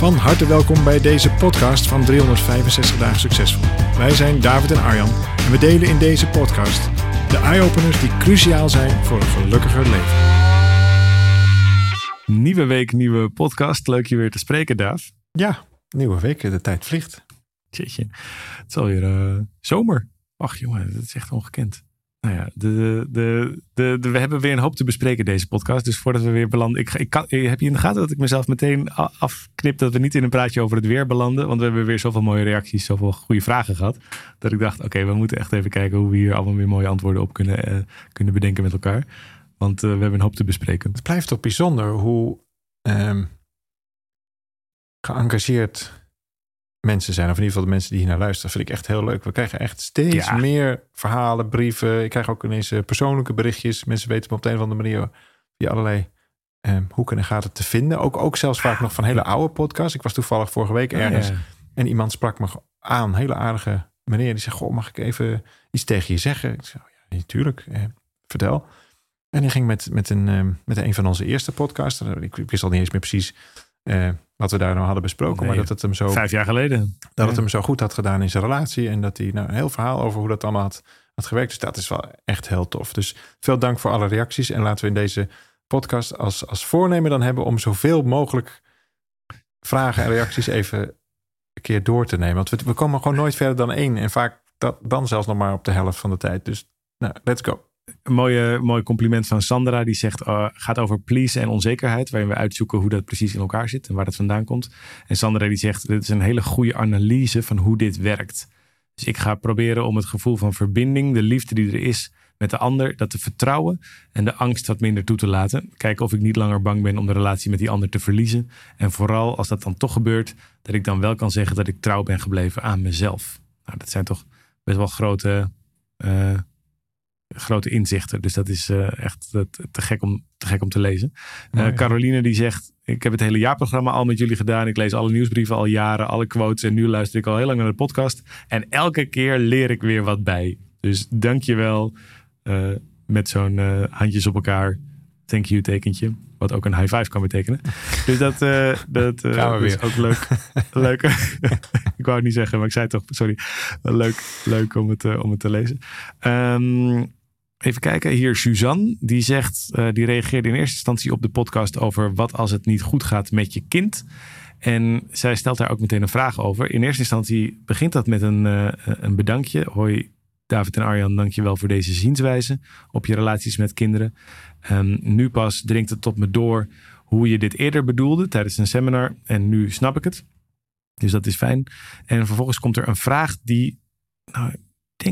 Van harte welkom bij deze podcast van 365 dagen succesvol. Wij zijn David en Arjan en we delen in deze podcast de eye-openers die cruciaal zijn voor een gelukkiger leven. Nieuwe week, nieuwe podcast. Leuk je weer te spreken, Daaf. Ja, nieuwe week, de tijd vliegt. Het is alweer uh, zomer. Ach jongen, dat is echt ongekend. Nou ja, de, de, de, we hebben weer een hoop te bespreken deze podcast. Dus voordat we weer belanden. Ik, ik kan, heb je in de gaten dat ik mezelf meteen afknip dat we niet in een praatje over het weer belanden? Want we hebben weer zoveel mooie reacties, zoveel goede vragen gehad. Dat ik dacht, oké, we moeten echt even kijken hoe we hier allemaal weer mooie antwoorden op kunnen, uh, kunnen bedenken met elkaar. Want uh, we hebben een hoop te bespreken. Het blijft toch bijzonder hoe um, geëngageerd mensen zijn, of in ieder geval de mensen die hier naar luisteren, vind ik echt heel leuk. We krijgen echt steeds ja. meer verhalen, brieven. Ik krijg ook ineens uh, persoonlijke berichtjes. Mensen weten me op de een of andere manier via allerlei um, hoeken en gaten te vinden. Ook, ook zelfs vaak nog van hele oude podcasts. Ik was toevallig vorige week ergens ja, ja. en iemand sprak me aan, hele aardige meneer. Die zegt, goh, mag ik even iets tegen je zeggen? Ik zei, ja, natuurlijk, eh, vertel. En die ging met, met, een, um, met een van onze eerste podcasts. Ik, ik wist al niet eens meer precies uh, wat we daar nou hadden besproken. Nee, maar dat het hem zo. Vijf jaar geleden. Dat ja. het hem zo goed had gedaan in zijn relatie. En dat hij nou, een heel verhaal over hoe dat allemaal had, had gewerkt. Dus dat is wel echt heel tof. Dus veel dank voor alle reacties. En laten we in deze podcast als, als voornemen dan hebben om zoveel mogelijk vragen en reacties even een keer door te nemen. Want we, we komen gewoon nooit verder dan één. En vaak dat, dan zelfs nog maar op de helft van de tijd. Dus nou, let's go. Een mooie, mooi compliment van Sandra. Die zegt, uh, gaat over please en onzekerheid. Waarin we uitzoeken hoe dat precies in elkaar zit en waar dat vandaan komt. En Sandra die zegt, dit is een hele goede analyse van hoe dit werkt. Dus ik ga proberen om het gevoel van verbinding, de liefde die er is met de ander, dat te vertrouwen en de angst wat minder toe te laten. Kijken of ik niet langer bang ben om de relatie met die ander te verliezen. En vooral als dat dan toch gebeurt, dat ik dan wel kan zeggen dat ik trouw ben gebleven aan mezelf. Nou, dat zijn toch best wel grote... Uh, grote inzichten. Dus dat is uh, echt te gek, om, te gek om te lezen. Uh, ja. Caroline die zegt, ik heb het hele jaarprogramma al met jullie gedaan. Ik lees alle nieuwsbrieven al jaren, alle quotes. En nu luister ik al heel lang naar de podcast. En elke keer leer ik weer wat bij. Dus dank je wel uh, met zo'n handjes op elkaar. Thank you tekentje. Wat ook een high five kan betekenen. Dus dat, dat, is ook leuk. leuk. ik wou het niet zeggen, maar ik zei het toch. Sorry. Leuk, leuk om, het, om het te lezen. Um, Even kijken, hier Suzanne, die zegt, uh, die reageerde in eerste instantie op de podcast over wat als het niet goed gaat met je kind. En zij stelt daar ook meteen een vraag over. In eerste instantie begint dat met een, uh, een bedankje. Hoi David en Arjan, dankjewel voor deze zienswijze op je relaties met kinderen. Um, nu pas dringt het tot me door hoe je dit eerder bedoelde tijdens een seminar. En nu snap ik het. Dus dat is fijn. En vervolgens komt er een vraag die nou,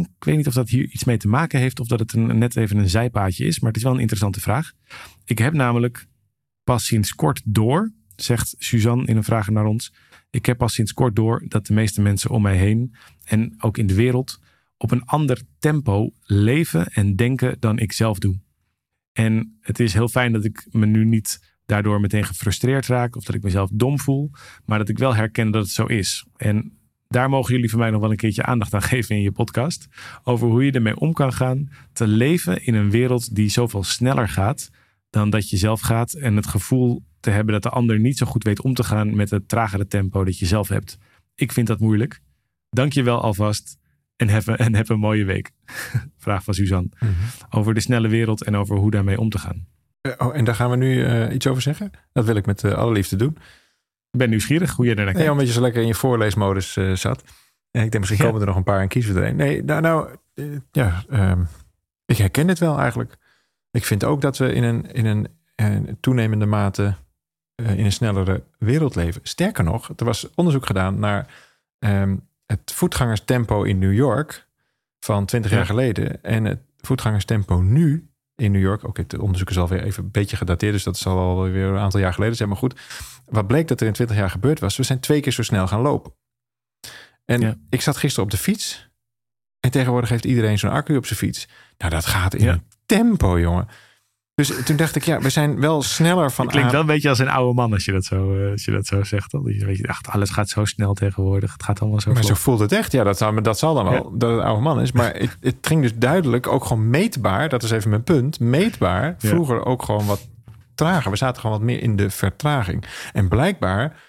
ik weet niet of dat hier iets mee te maken heeft of dat het een, net even een zijpaadje is, maar het is wel een interessante vraag. Ik heb namelijk pas sinds kort door, zegt Suzanne in een vraag naar ons, ik heb pas sinds kort door dat de meeste mensen om mij heen en ook in de wereld op een ander tempo leven en denken dan ik zelf doe. En het is heel fijn dat ik me nu niet daardoor meteen gefrustreerd raak of dat ik mezelf dom voel, maar dat ik wel herken dat het zo is. En daar mogen jullie van mij nog wel een keertje aandacht aan geven in je podcast. Over hoe je ermee om kan gaan te leven in een wereld die zoveel sneller gaat dan dat je zelf gaat. En het gevoel te hebben dat de ander niet zo goed weet om te gaan met het tragere tempo dat je zelf hebt. Ik vind dat moeilijk. Dank je wel alvast. En heb, en heb een mooie week. Vraag van Suzanne. Mm -hmm. Over de snelle wereld en over hoe daarmee om te gaan. Oh, en daar gaan we nu uh, iets over zeggen. Dat wil ik met uh, alle liefde doen. Ik ben nieuwsgierig hoe je er naar kijkt. Nee, omdat je zo lekker in je voorleesmodus uh, zat. En ik denk, misschien komen ja. er nog een paar en kiezen we er een. Nee, nou, nou uh, ja, um, ik herken het wel eigenlijk. Ik vind ook dat we in een, in een, een toenemende mate uh, in een snellere wereld leven. Sterker nog, er was onderzoek gedaan naar um, het voetgangerstempo in New York van 20 ja. jaar geleden. En het voetgangerstempo nu in New York. Oké, het onderzoek is alweer even een beetje gedateerd, dus dat zal alweer een aantal jaar geleden zijn. Maar goed, wat bleek dat er in 20 jaar gebeurd was, we zijn twee keer zo snel gaan lopen. En ik zat gisteren op de fiets. En tegenwoordig heeft iedereen zo'n accu op zijn fiets. Nou, dat gaat in tempo, jongen. Dus toen dacht ik, ja, we zijn wel sneller van. Het klinkt wel een beetje als een oude man als je dat zo, uh, als je dat zo zegt. Dan. Je weet ach, alles gaat zo snel tegenwoordig. Het gaat allemaal zo. Maar zo voelt het echt. Ja, dat, zou, dat zal dan wel dat het oude man is. Maar het, het, ging dus duidelijk ook gewoon meetbaar. Dat is even mijn punt. Meetbaar. Vroeger ook gewoon wat trager. We zaten gewoon wat meer in de vertraging. En blijkbaar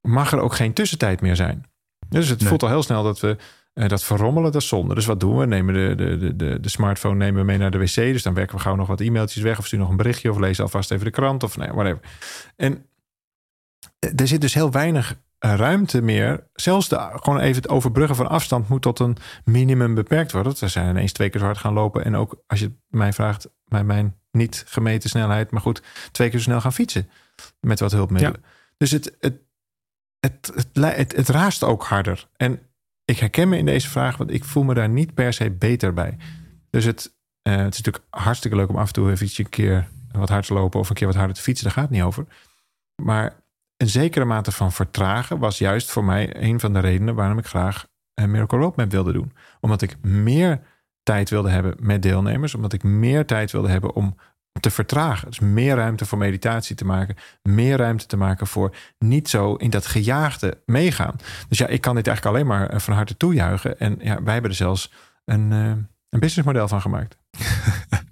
mag er ook geen tussentijd meer zijn. Dus het voelt al heel snel dat we uh, dat verrommelen, dat is zonde. Dus wat doen we? Nemen de, de, de, de smartphone nemen we mee naar de wc. Dus dan werken we gauw nog wat e-mailtjes weg. Of sturen nog een berichtje. Of lezen alvast even de krant. Of nee, whatever. En eh, er zit dus heel weinig eh, ruimte meer. Zelfs de, gewoon even het overbruggen van afstand moet tot een minimum beperkt worden. We zijn ineens twee keer zo hard gaan lopen. En ook als je mij vraagt, bij mijn niet gemeten snelheid. Maar goed, twee keer zo snel gaan fietsen. Met wat hulpmiddelen. Dus het, het, het, het, het, het raast ook harder. En ik herken me in deze vraag, want ik voel me daar niet per se beter bij. Dus het, uh, het is natuurlijk hartstikke leuk om af en toe even een keer wat hard te lopen of een keer wat harder te fietsen. Daar gaat het niet over. Maar een zekere mate van vertragen was juist voor mij een van de redenen waarom ik graag een Miracle Roadmap wilde doen. Omdat ik meer tijd wilde hebben met deelnemers, omdat ik meer tijd wilde hebben om te vertragen. Dus meer ruimte voor meditatie te maken. Meer ruimte te maken voor niet zo in dat gejaagde meegaan. Dus ja, ik kan dit eigenlijk alleen maar eh, van harte toejuichen. En ja, wij hebben er zelfs een, uh, een businessmodel van gemaakt.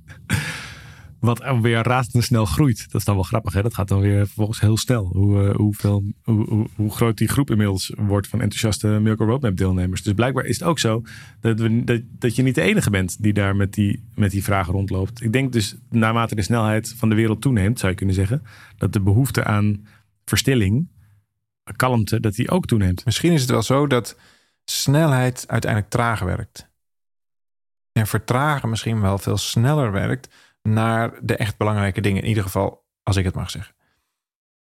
Wat weer razendsnel groeit. Dat is dan wel grappig. Hè? Dat gaat dan weer vervolgens heel snel. Hoe, uh, hoeveel, hoe, hoe, groot die groep inmiddels wordt van enthousiaste Miracle Roadmap deelnemers. Dus blijkbaar is het ook zo dat, we, dat, dat je niet de enige bent die daar met die, met die vragen rondloopt. Ik denk dus naarmate de snelheid van de wereld toeneemt, zou je kunnen zeggen, dat de behoefte aan verstilling, kalmte, dat die ook toeneemt. Misschien is het wel zo dat snelheid uiteindelijk trager werkt. En vertragen misschien wel veel sneller werkt naar de echt belangrijke dingen. In ieder geval, als ik het mag zeggen.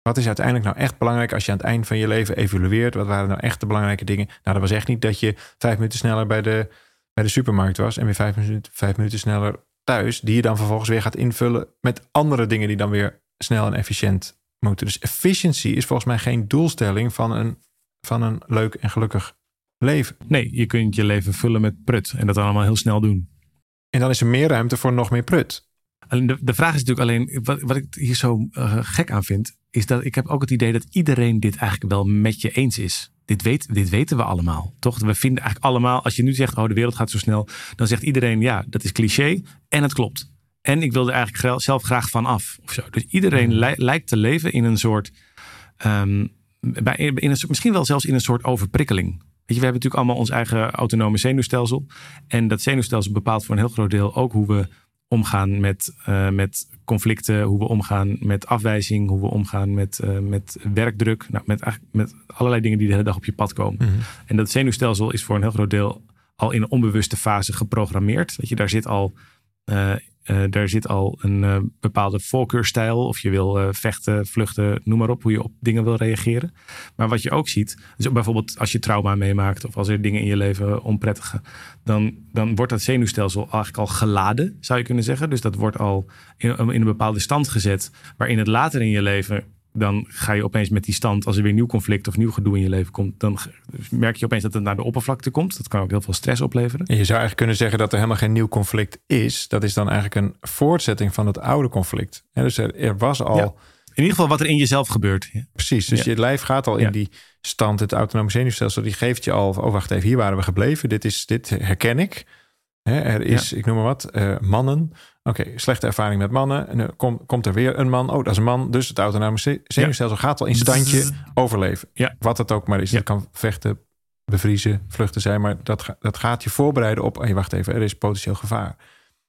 Wat is uiteindelijk nou echt belangrijk als je aan het eind van je leven evalueert? Wat waren nou echt de belangrijke dingen? Nou, dat was echt niet dat je vijf minuten sneller bij de, bij de supermarkt was en weer vijf minuten, vijf minuten sneller thuis, die je dan vervolgens weer gaat invullen met andere dingen die dan weer snel en efficiënt moeten. Dus efficiency is volgens mij geen doelstelling van een, van een leuk en gelukkig leven. Nee, je kunt je leven vullen met prut en dat allemaal heel snel doen. En dan is er meer ruimte voor nog meer prut. De, de vraag is natuurlijk alleen, wat, wat ik hier zo uh, gek aan vind, is dat ik heb ook het idee dat iedereen dit eigenlijk wel met je eens is. Dit, weet, dit weten we allemaal, toch? We vinden eigenlijk allemaal, als je nu zegt, oh de wereld gaat zo snel, dan zegt iedereen, ja, dat is cliché en het klopt. En ik wil er eigenlijk zelf graag van af. Of zo. Dus iedereen lijkt te leven in een soort, um, bij, in een, misschien wel zelfs in een soort overprikkeling. Weet je, we hebben natuurlijk allemaal ons eigen autonome zenuwstelsel. En dat zenuwstelsel bepaalt voor een heel groot deel ook hoe we omgaan met, uh, met conflicten, hoe we omgaan met afwijzing, hoe we omgaan met, uh, met werkdruk, nou, met, met allerlei dingen die de hele dag op je pad komen. Mm -hmm. En dat zenuwstelsel is voor een heel groot deel al in een onbewuste fase geprogrammeerd. Dat je daar zit al uh, uh, daar zit al een uh, bepaalde voorkeurstijl. Of je wil uh, vechten, vluchten, noem maar op. Hoe je op dingen wil reageren. Maar wat je ook ziet. Dus bijvoorbeeld als je trauma meemaakt. Of als er dingen in je leven onprettige. Dan, dan wordt dat zenuwstelsel eigenlijk al geladen. Zou je kunnen zeggen. Dus dat wordt al in, in een bepaalde stand gezet. Waarin het later in je leven dan ga je opeens met die stand, als er weer nieuw conflict of nieuw gedoe in je leven komt, dan merk je opeens dat het naar de oppervlakte komt. Dat kan ook heel veel stress opleveren. En je zou eigenlijk kunnen zeggen dat er helemaal geen nieuw conflict is. Dat is dan eigenlijk een voortzetting van het oude conflict. dus er, was al. In ieder geval wat er in jezelf gebeurt. Precies, dus je lijf gaat al in die stand. Het autonome zenuwstelsel die geeft je al, oh wacht even, hier waren we gebleven. Dit, is, dit herken ik. er is, ik noem maar wat, uh, mannen Oké, slechte ervaring met mannen. En dan komt, komt er weer een man. Oh, dat is een man. Dus het autonome zenuwstelsel gaat wel in standje overleven. Ja. Wat het ook maar is. Ja. kan vechten, bevriezen, vluchten zijn. Maar dat, dat gaat je voorbereiden op... Oh, wacht even, er is potentieel gevaar.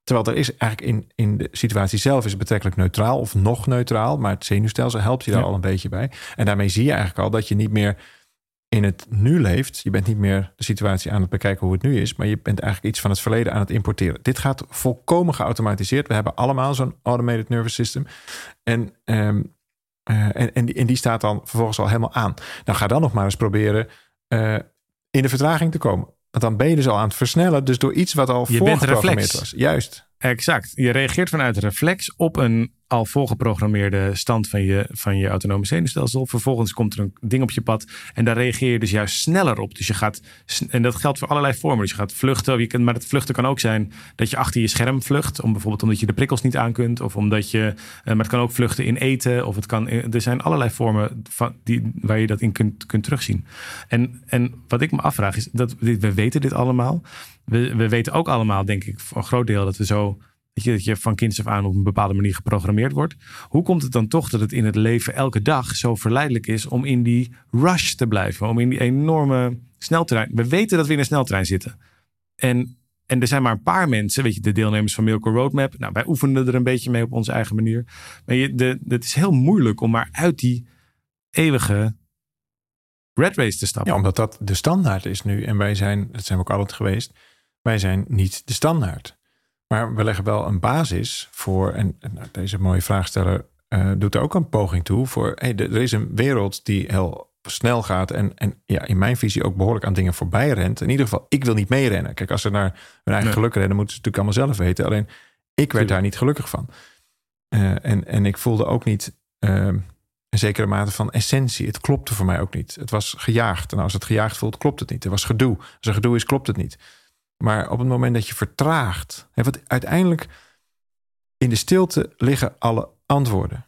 Terwijl er is eigenlijk in, in de situatie zelf is betrekkelijk neutraal of nog neutraal. Maar het zenuwstelsel helpt je daar al een beetje bij. En daarmee zie je eigenlijk al dat je niet meer in het nu leeft. Je bent niet meer de situatie aan het bekijken hoe het nu is, maar je bent eigenlijk iets van het verleden aan het importeren. Dit gaat volkomen geautomatiseerd. We hebben allemaal zo'n automated nervous system. En, um, uh, en, en, die, en, die, staat dan vervolgens al helemaal aan. Nou, ga dan nog maar eens proberen uh, in de vertraging te komen. Want dan ben je dus al aan het versnellen. Dus door iets wat al je voorgeprogrammeerd was. Juist. Exact. Je reageert vanuit reflex op een al voorgeprogrammeerde stand van je, van je autonome zenuwstelsel. Vervolgens komt er een ding op je pad en daar reageer je dus juist sneller op. Dus je gaat, en dat geldt voor allerlei vormen. Dus je gaat vluchten, je kunt, maar het vluchten kan ook zijn dat je achter je scherm vlucht. Om, bijvoorbeeld omdat je de prikkels niet aan kunt. Of omdat je, eh, maar het kan ook vluchten in eten. Of het kan, eh, er zijn allerlei vormen van, die, waar je dat in kunt, kunt terugzien. En, en wat ik me afvraag is, dat we weten dit allemaal. We, we weten ook allemaal, denk ik, voor een groot deel dat we zo je, dat je van kinds af aan op een bepaalde manier geprogrammeerd wordt. Hoe komt het dan toch dat het in het leven elke dag zo verleidelijk is om in die rush te blijven? Om in die enorme sneltrein. We weten dat we in een sneltrein zitten. En, en er zijn maar een paar mensen, weet je, de deelnemers van Milko Roadmap. Nou, wij oefenen er een beetje mee op onze eigen manier. Maar je, de, het is heel moeilijk om maar uit die eeuwige red race te stappen. Ja, omdat dat de standaard is nu. En wij zijn, dat zijn we ook altijd geweest, wij zijn niet de standaard. Maar we leggen wel een basis voor, en, nou, deze mooie vraagsteller uh, doet er ook een poging toe voor, hey, er is een wereld die heel snel gaat en, en ja, in mijn visie ook behoorlijk aan dingen voorbij rent. In ieder geval, ik wil niet meerennen. Kijk, als ze naar hun eigen geluk rennen, moeten ze natuurlijk allemaal zelf weten. Alleen, ik werd daar niet gelukkig van. Uh, en, en ik voelde ook niet uh, een zekere mate van essentie. Het klopte voor mij ook niet. Het was gejaagd. En als het gejaagd voelt, klopt het niet. Er was gedoe. Als er gedoe is, klopt het niet. Maar op het moment dat je vertraagt, hè, wat uiteindelijk in de stilte liggen alle antwoorden.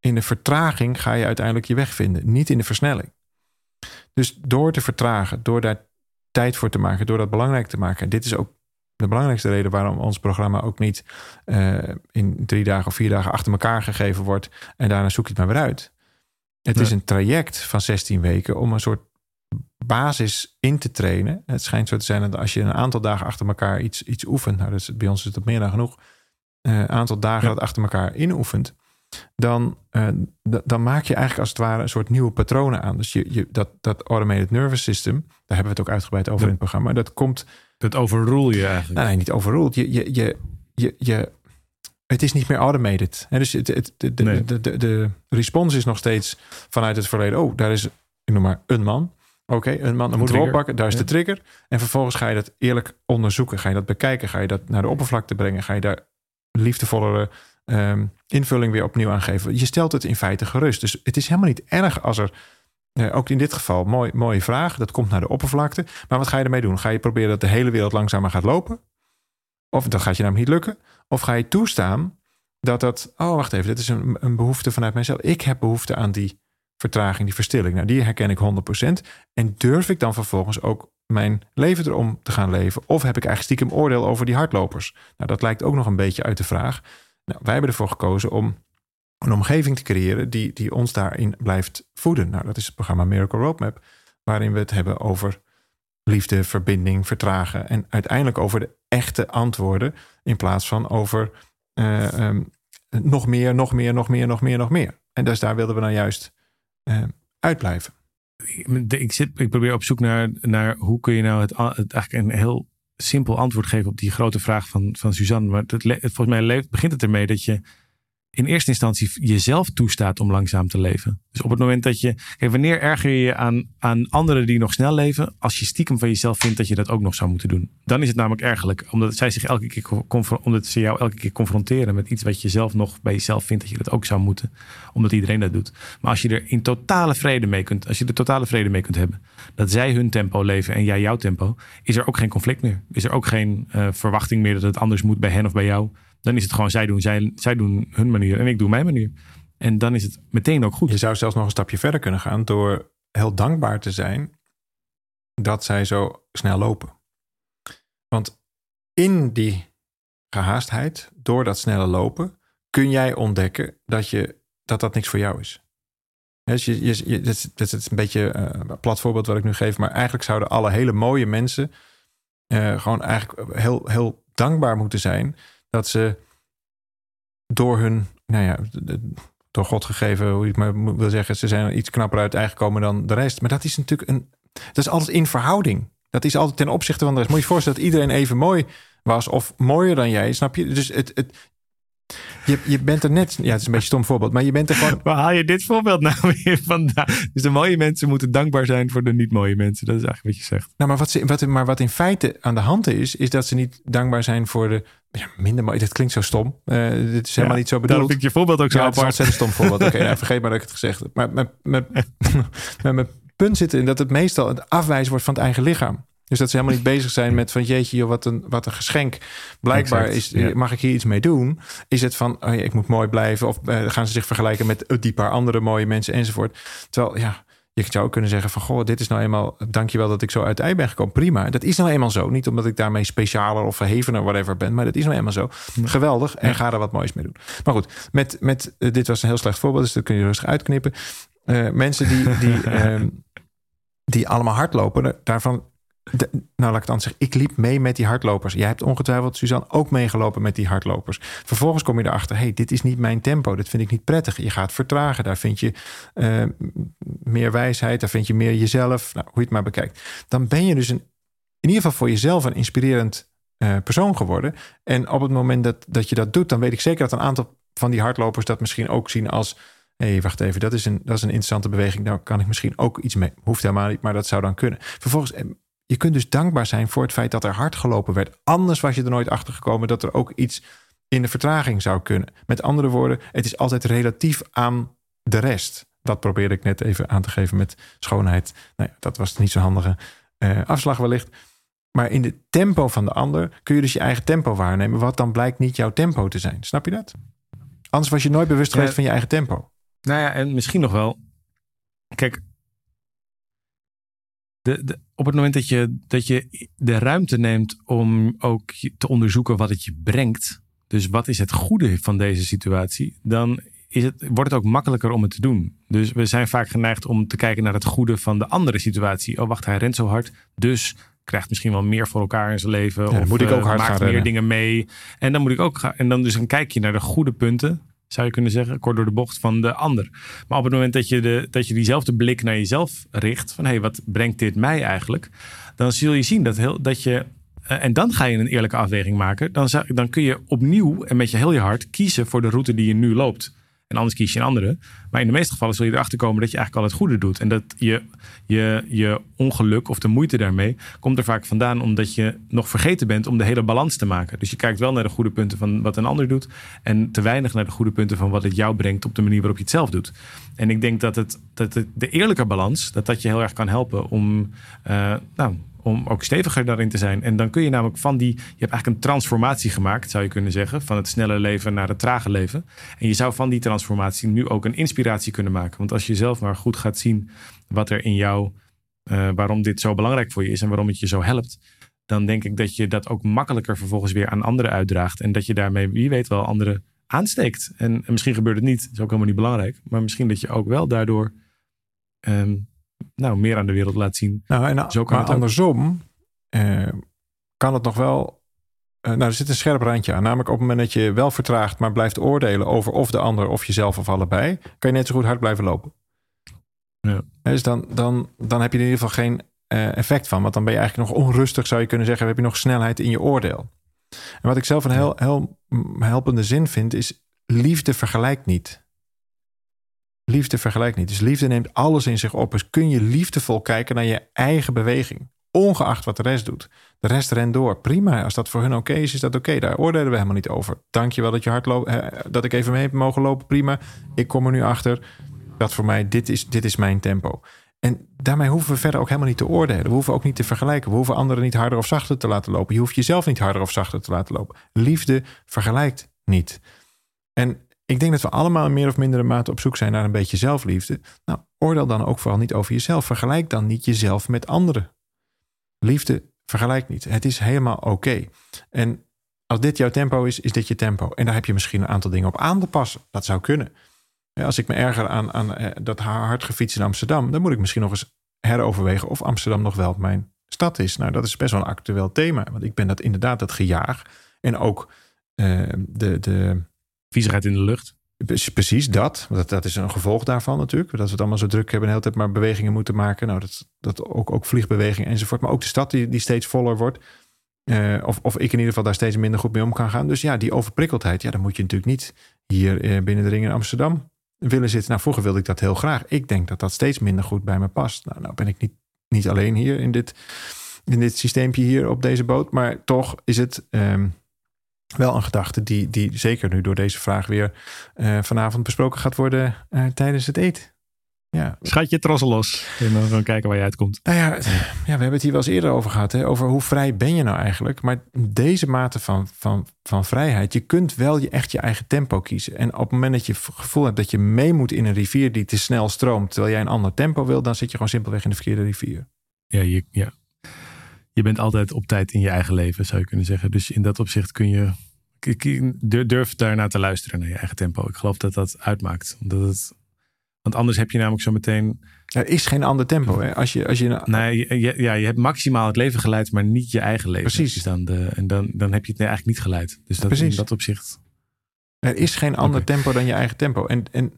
In de vertraging ga je uiteindelijk je weg vinden, niet in de versnelling. Dus door te vertragen, door daar tijd voor te maken, door dat belangrijk te maken. Dit is ook de belangrijkste reden waarom ons programma ook niet uh, in drie dagen of vier dagen achter elkaar gegeven wordt. En daarna zoek je het maar weer uit. Het is een traject van 16 weken om een soort basis in te trainen. Het schijnt zo te zijn dat als je een aantal dagen achter elkaar iets, iets oefent, nou, dus bij ons is het meer dan genoeg, een uh, aantal dagen dat achter elkaar inoefent, dan, uh, dan maak je eigenlijk als het ware een soort nieuwe patronen aan. Dus je, je, dat, dat automated nervous system, daar hebben we het ook uitgebreid over in het programma, dat komt. Dat overrule je eigenlijk. Nou, nee, niet overruled. Je, je, je, je, je, het is niet meer automated. He, dus het, het, de, de, de, de, de respons is nog steeds vanuit het verleden. Oh, daar is, ik noem maar, een man. Oké, een man, moeten we oppakken. Daar is de trigger. En vervolgens ga je dat eerlijk onderzoeken. Ga je dat bekijken. Ga je dat naar de oppervlakte brengen. Ga je daar liefdevollere um, invulling weer opnieuw aan geven. Je stelt het in feite gerust. Dus het is helemaal niet erg als er, uh, ook in dit geval, mooi, mooie vraag. Dat komt naar de oppervlakte. Maar wat ga je ermee doen? Ga je proberen dat de hele wereld langzamer gaat lopen? Of dat gaat je namelijk niet lukken? Of ga je toestaan dat dat, oh wacht even, dit is een, een behoefte vanuit mijzelf. Ik heb behoefte aan die vertraging, die verstilling. Nou, die herken ik 100%. En durf ik dan vervolgens ook mijn leven erom te gaan leven? Of heb ik eigenlijk stiekem oordeel over die hardlopers? Nou, dat lijkt ook nog een beetje uit de vraag. Nou, wij hebben ervoor gekozen om een omgeving te creëren die, die ons daarin blijft voeden. Nou, dat is het programma Miracle Roadmap, waarin we het hebben over liefde, verbinding, vertragen en uiteindelijk over de echte antwoorden in plaats van over uh, um, nog meer, nog meer, nog meer, nog meer, nog meer. En dus daar wilden we nou juist uh, uitblijven. Ik, zit, ik probeer op zoek naar, naar hoe kun je nou het, het eigenlijk een heel simpel antwoord geven op die grote vraag van, van Suzanne. Maar het, volgens mij leeft, begint het ermee dat je in eerste instantie jezelf toestaat om langzaam te leven. Dus op het moment dat je. Wanneer erger je je aan, aan anderen die nog snel leven. als je stiekem van jezelf vindt dat je dat ook nog zou moeten doen? Dan is het namelijk ergerlijk. Omdat zij zich elke keer. omdat ze jou elke keer confronteren met iets wat je zelf nog bij jezelf vindt dat je dat ook zou moeten. Omdat iedereen dat doet. Maar als je er in totale vrede mee kunt. als je er totale vrede mee kunt hebben. dat zij hun tempo leven en jij jouw tempo. is er ook geen conflict meer. Is er ook geen uh, verwachting meer dat het anders moet bij hen of bij jou. Dan is het gewoon zij doen, zij, zij doen hun manier en ik doe mijn manier. En dan is het meteen ook goed. Je zou zelfs nog een stapje verder kunnen gaan door heel dankbaar te zijn dat zij zo snel lopen. Want in die gehaastheid, door dat snelle lopen, kun jij ontdekken dat je, dat, dat niks voor jou is. Dus je, je, dit, is een beetje uh, een plat voorbeeld wat ik nu geef, maar eigenlijk zouden alle hele mooie mensen uh, gewoon eigenlijk heel, heel dankbaar moeten zijn dat ze door hun, nou ja, door God gegeven, hoe het maar wil zeggen, ze zijn iets knapper uit uitgekomen dan de rest. Maar dat is natuurlijk een, dat is altijd in verhouding. Dat is altijd ten opzichte van de rest. Moet je je voorstellen dat iedereen even mooi was of mooier dan jij, snap je? Dus het, het, Je, je bent er net, ja, het is een beetje een stom voorbeeld, maar je bent er gewoon. Waar haal je dit voorbeeld nou weer vandaan? Dus de mooie mensen moeten dankbaar zijn voor de niet mooie mensen. Dat is eigenlijk wat je zegt. Nou, maar wat, ze, wat, maar wat in feite aan de hand is, is dat ze niet dankbaar zijn voor de ja, minder mooi. Dit klinkt zo stom. Uh, dit is helemaal niet zo bedoeld. vind ik je voorbeeld ook zo ja, apart. Het is een stom voorbeeld. Oké, okay, vergeet maar dat ik het gezegd heb. Maar met, mijn punt zit in dat het meestal het afwijzen wordt van het eigen lichaam. Dus dat ze helemaal niet bezig zijn met van jeetje, joh, wat een, wat een geschenk. Blijkbaar is, mag ik hier iets mee doen? Is het van, oh ja, ik moet mooi blijven? Of uh, gaan ze zich vergelijken met die paar andere mooie mensen enzovoort? Terwijl, ja, je zou ook kunnen zeggen van, goh, dit is nou eenmaal, dankjewel dat ik zo uit ei ben gekomen. Prima, dat is nou eenmaal zo. Niet omdat ik daarmee specialer of verhevener whatever ben, maar dat is nou eenmaal zo. Geweldig en ga er wat moois mee doen. Maar goed, met, met uh, dit was een heel slecht voorbeeld, dus dat kun je rustig uitknippen. Uh, mensen die, die, uh, die allemaal hardlopen, daarvan nou, laat ik dan zeggen, ik liep mee met die hardlopers. Jij hebt ongetwijfeld, Suzanne, ook meegelopen met die hardlopers. Vervolgens kom je erachter, hey, dit is niet mijn tempo. Dat vind ik niet prettig. Je gaat vertragen. Daar vind je uh, meer wijsheid. Daar vind je meer jezelf. Nou, hoe je het maar bekijkt. Dan ben je dus een, in ieder geval voor jezelf een inspirerend uh, persoon geworden. En op het moment dat, dat je dat doet, dan weet ik zeker dat een aantal van die hardlopers dat misschien ook zien als hé, hey, wacht even, dat is, een, dat is een interessante beweging. Daar kan ik misschien ook iets mee. Hoeft helemaal niet, maar dat zou dan kunnen. Vervolgens, je kunt dus dankbaar zijn voor het feit dat er hard gelopen werd. Anders was je er nooit achter gekomen dat er ook iets in de vertraging zou kunnen. Met andere woorden, het is altijd relatief aan de rest. Dat probeerde ik net even aan te geven met schoonheid. Nou ja, dat was niet zo'n handige uh, afslag wellicht. Maar in het tempo van de ander kun je dus je eigen tempo waarnemen, wat dan blijkt niet jouw tempo te zijn. Snap je dat? Anders was je nooit bewust geweest van je eigen tempo. Nou ja, en misschien nog wel. Kijk, de, de, op het moment dat je, dat je de ruimte neemt om ook te onderzoeken wat het je brengt. Dus wat is het goede van deze situatie? Dan is het, wordt het ook makkelijker om het te doen. Dus we zijn vaak geneigd om te kijken naar het goede van de andere situatie. Oh, wacht, hij rent zo hard. Dus krijgt misschien wel meer voor elkaar in zijn leven. Ja, of moet ik ook uh, hard maakt gaan meer rennen. dingen mee. En dan moet ik ook gaan. En dan dus dan kijk je naar de goede punten zou je kunnen zeggen, kort door de bocht van de ander. Maar op het moment dat je, de, dat je diezelfde blik naar jezelf richt, van hé, hey, wat brengt dit mij eigenlijk? Dan zul je zien dat, heel, dat je, uh, en dan ga je een eerlijke afweging maken. Dan, dan kun je opnieuw en met je heel je hart kiezen voor de route die je nu loopt. En anders kies je een andere. Maar in de meeste gevallen zul je erachter komen dat je eigenlijk al het goede doet. En dat je, je, je ongeluk of de moeite daarmee komt er vaak vandaan omdat je nog vergeten bent om de hele balans te maken. Dus je kijkt wel naar de goede punten van wat een ander doet. En te weinig naar de goede punten van wat het jou brengt op de manier waarop je het zelf doet. En ik denk dat, het, dat de eerlijke balans, dat dat je heel erg kan helpen om, uh, nou, om ook steviger daarin te zijn. En dan kun je namelijk van die, je hebt eigenlijk een transformatie gemaakt, zou je kunnen zeggen, van het snelle leven naar het trage leven. En je zou van die transformatie nu ook een inspiratie kunnen maken. Want als je zelf maar goed gaat zien wat er in jou, uh, waarom dit zo belangrijk voor je is en waarom het je zo helpt, dan denk ik dat je dat ook makkelijker vervolgens weer aan anderen uitdraagt. En dat je daarmee, wie weet wel, anderen aansteekt. En, en misschien gebeurt het niet, dat is ook helemaal niet belangrijk. Maar misschien dat je ook wel daardoor um, nou, meer aan de wereld laat zien. Nou, en Zo kan maar het andersom uh, kan het nog wel. Uh, nou, er zit een scherp randje aan. Namelijk op het moment dat je wel vertraagt, maar blijft oordelen over of de ander of jezelf of allebei, kan je net zo goed hard blijven lopen. Ja. Dus dan, dan, dan heb je er in ieder geval geen uh, effect van. Want dan ben je eigenlijk nog onrustig, zou je kunnen zeggen. Heb je nog snelheid in je oordeel. En wat ik zelf een heel, heel helpende zin vind, is liefde vergelijkt niet. Liefde vergelijkt niet. Dus liefde neemt alles in zich op. Dus kun je liefdevol kijken naar je eigen beweging. Ongeacht wat de rest doet. De rest rent door. Prima. Als dat voor hun oké is, is dat oké. Daar oordelen we helemaal niet over. Dank je wel dat je hard loopt. Dat ik even mee heb mogen lopen. Prima. Ik kom er nu achter. Dat voor mij, dit is, dit is mijn tempo. En daarmee hoeven we verder ook helemaal niet te oordelen. We hoeven ook niet te vergelijken. We hoeven anderen niet harder of zachter te laten lopen. Je hoeft jezelf niet harder of zachter te laten lopen. Liefde vergelijkt niet. En ik denk dat we allemaal in meer of mindere mate op zoek zijn naar een beetje zelfliefde. Nou, oordeel dan ook vooral niet over jezelf. Vergelijk dan niet jezelf met anderen. Liefde vergelijkt niet. Het is helemaal oké. En als dit jouw tempo is, is dit je tempo. En daar heb je misschien een aantal dingen op aan te passen. Dat zou kunnen. Als ik me erger aan, aan dat hard gefiets in Amsterdam, dan moet ik misschien nog eens heroverwegen of Amsterdam nog wel mijn stad is. Nou, dat is best wel een actueel thema. Want ik ben dat inderdaad dat gejaag. En ook uh, de, de viezigheid in de lucht. Precies dat. dat. Dat is een gevolg daarvan natuurlijk. Dat we het allemaal zo druk hebben en de hele tijd maar bewegingen moeten maken. Nou, dat, dat ook, ook vliegbeweging enzovoort. Maar ook de stad die, die steeds voller wordt. Uh, of, of ik in ieder geval daar steeds minder goed mee om kan gaan. Dus ja, die overprikkeldheid, ja, dan moet je natuurlijk niet hier uh, binnen de ring in Amsterdam willen zitten. Nou, vroeger wilde ik dat heel graag. Ik denk dat dat steeds minder goed bij me past. Nou, nou ben ik niet, niet alleen hier in dit, in dit systeempje hier op deze boot. Maar toch is het um, wel een gedachte die, die zeker nu door deze vraag weer uh, vanavond besproken gaat worden tijdens het eten. Ja. Schat je trossel los en dan gaan kijken waar je uitkomt. Nou ja, ja, we hebben het hier wel eens eerder over gehad. Hè? Over hoe vrij ben je nou eigenlijk. Maar deze mate van, van, van vrijheid. Je kunt wel je, echt je eigen tempo kiezen. En op het moment dat je het gevoel hebt dat je mee moet in een rivier die te snel stroomt. Terwijl jij een ander tempo wil. Dan zit je gewoon simpelweg in de verkeerde rivier. Ja, je, ja. Je bent altijd op tijd in je eigen leven zou je kunnen zeggen. Dus in dat opzicht kun je... Durf daarna te luisteren naar je eigen tempo. Ik geloof dat dat uitmaakt. Omdat het want anders heb je namelijk zo meteen. Er is geen ander tempo. Hè? Als je, als je... Nee, je, ja, je hebt maximaal het leven geleid, maar niet je eigen leven. Precies. dan de, en dan, dan heb je het eigenlijk niet geleid. Dus dat, Precies. in dat opzicht. Er is geen ander tempo dan je eigen tempo. En, en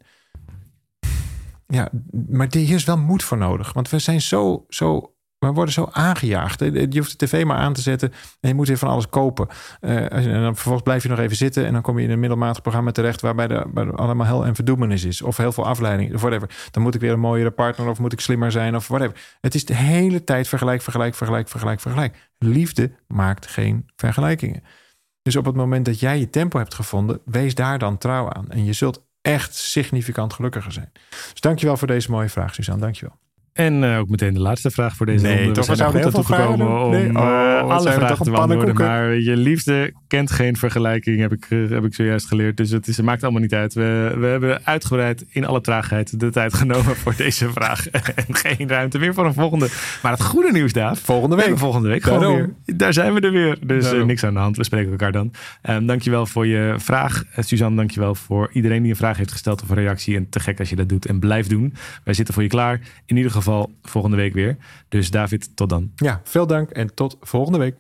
ja, maar hier is wel moed voor nodig. Want we zijn zo, zo we worden zo aangejaagd. Je hoeft de tv maar aan te zetten en je moet weer van alles kopen. Uh, en dan vervolgens blijf je nog even zitten en dan kom je in een middelmatig programma terecht waarbij er allemaal hel en verdoemenis is. Of heel veel afleiding, of whatever. Dan moet ik weer een mooiere partner of moet ik slimmer zijn of whatever. Het is de hele tijd vergelijk, vergelijk, vergelijk, vergelijk, vergelijk. Liefde maakt geen vergelijkingen. Dus op het moment dat jij je tempo hebt gevonden, wees daar dan trouw aan. En je zult echt significant gelukkiger zijn. Dus dankjewel voor deze mooie vraag, Suzanne. Dankjewel. En uh, ook meteen de laatste vraag voor deze nee, ronde. Toch, we zijn er goed naartoe gekomen om nee. oh, uh, alle vragen te beantwoorden. Maar je liefde kent geen vergelijking, heb ik, uh, heb ik zojuist geleerd. Dus het, is, het maakt allemaal niet uit. We, we hebben uitgebreid in alle traagheid de tijd genomen voor deze vraag. en geen ruimte meer voor een volgende. Maar het goede nieuws, Daaf. Volgende week. Volgende week gewoon weer. Daar zijn we er weer. Dus niks aan de hand. We spreken elkaar dan. Um, dankjewel voor je vraag. Suzanne, dankjewel voor iedereen die een vraag heeft gesteld of een reactie. En te gek als je dat doet en blijf doen. Wij zitten voor je klaar. In ieder geval geval volgende week weer. Dus David, tot dan. Ja, veel dank en tot volgende week.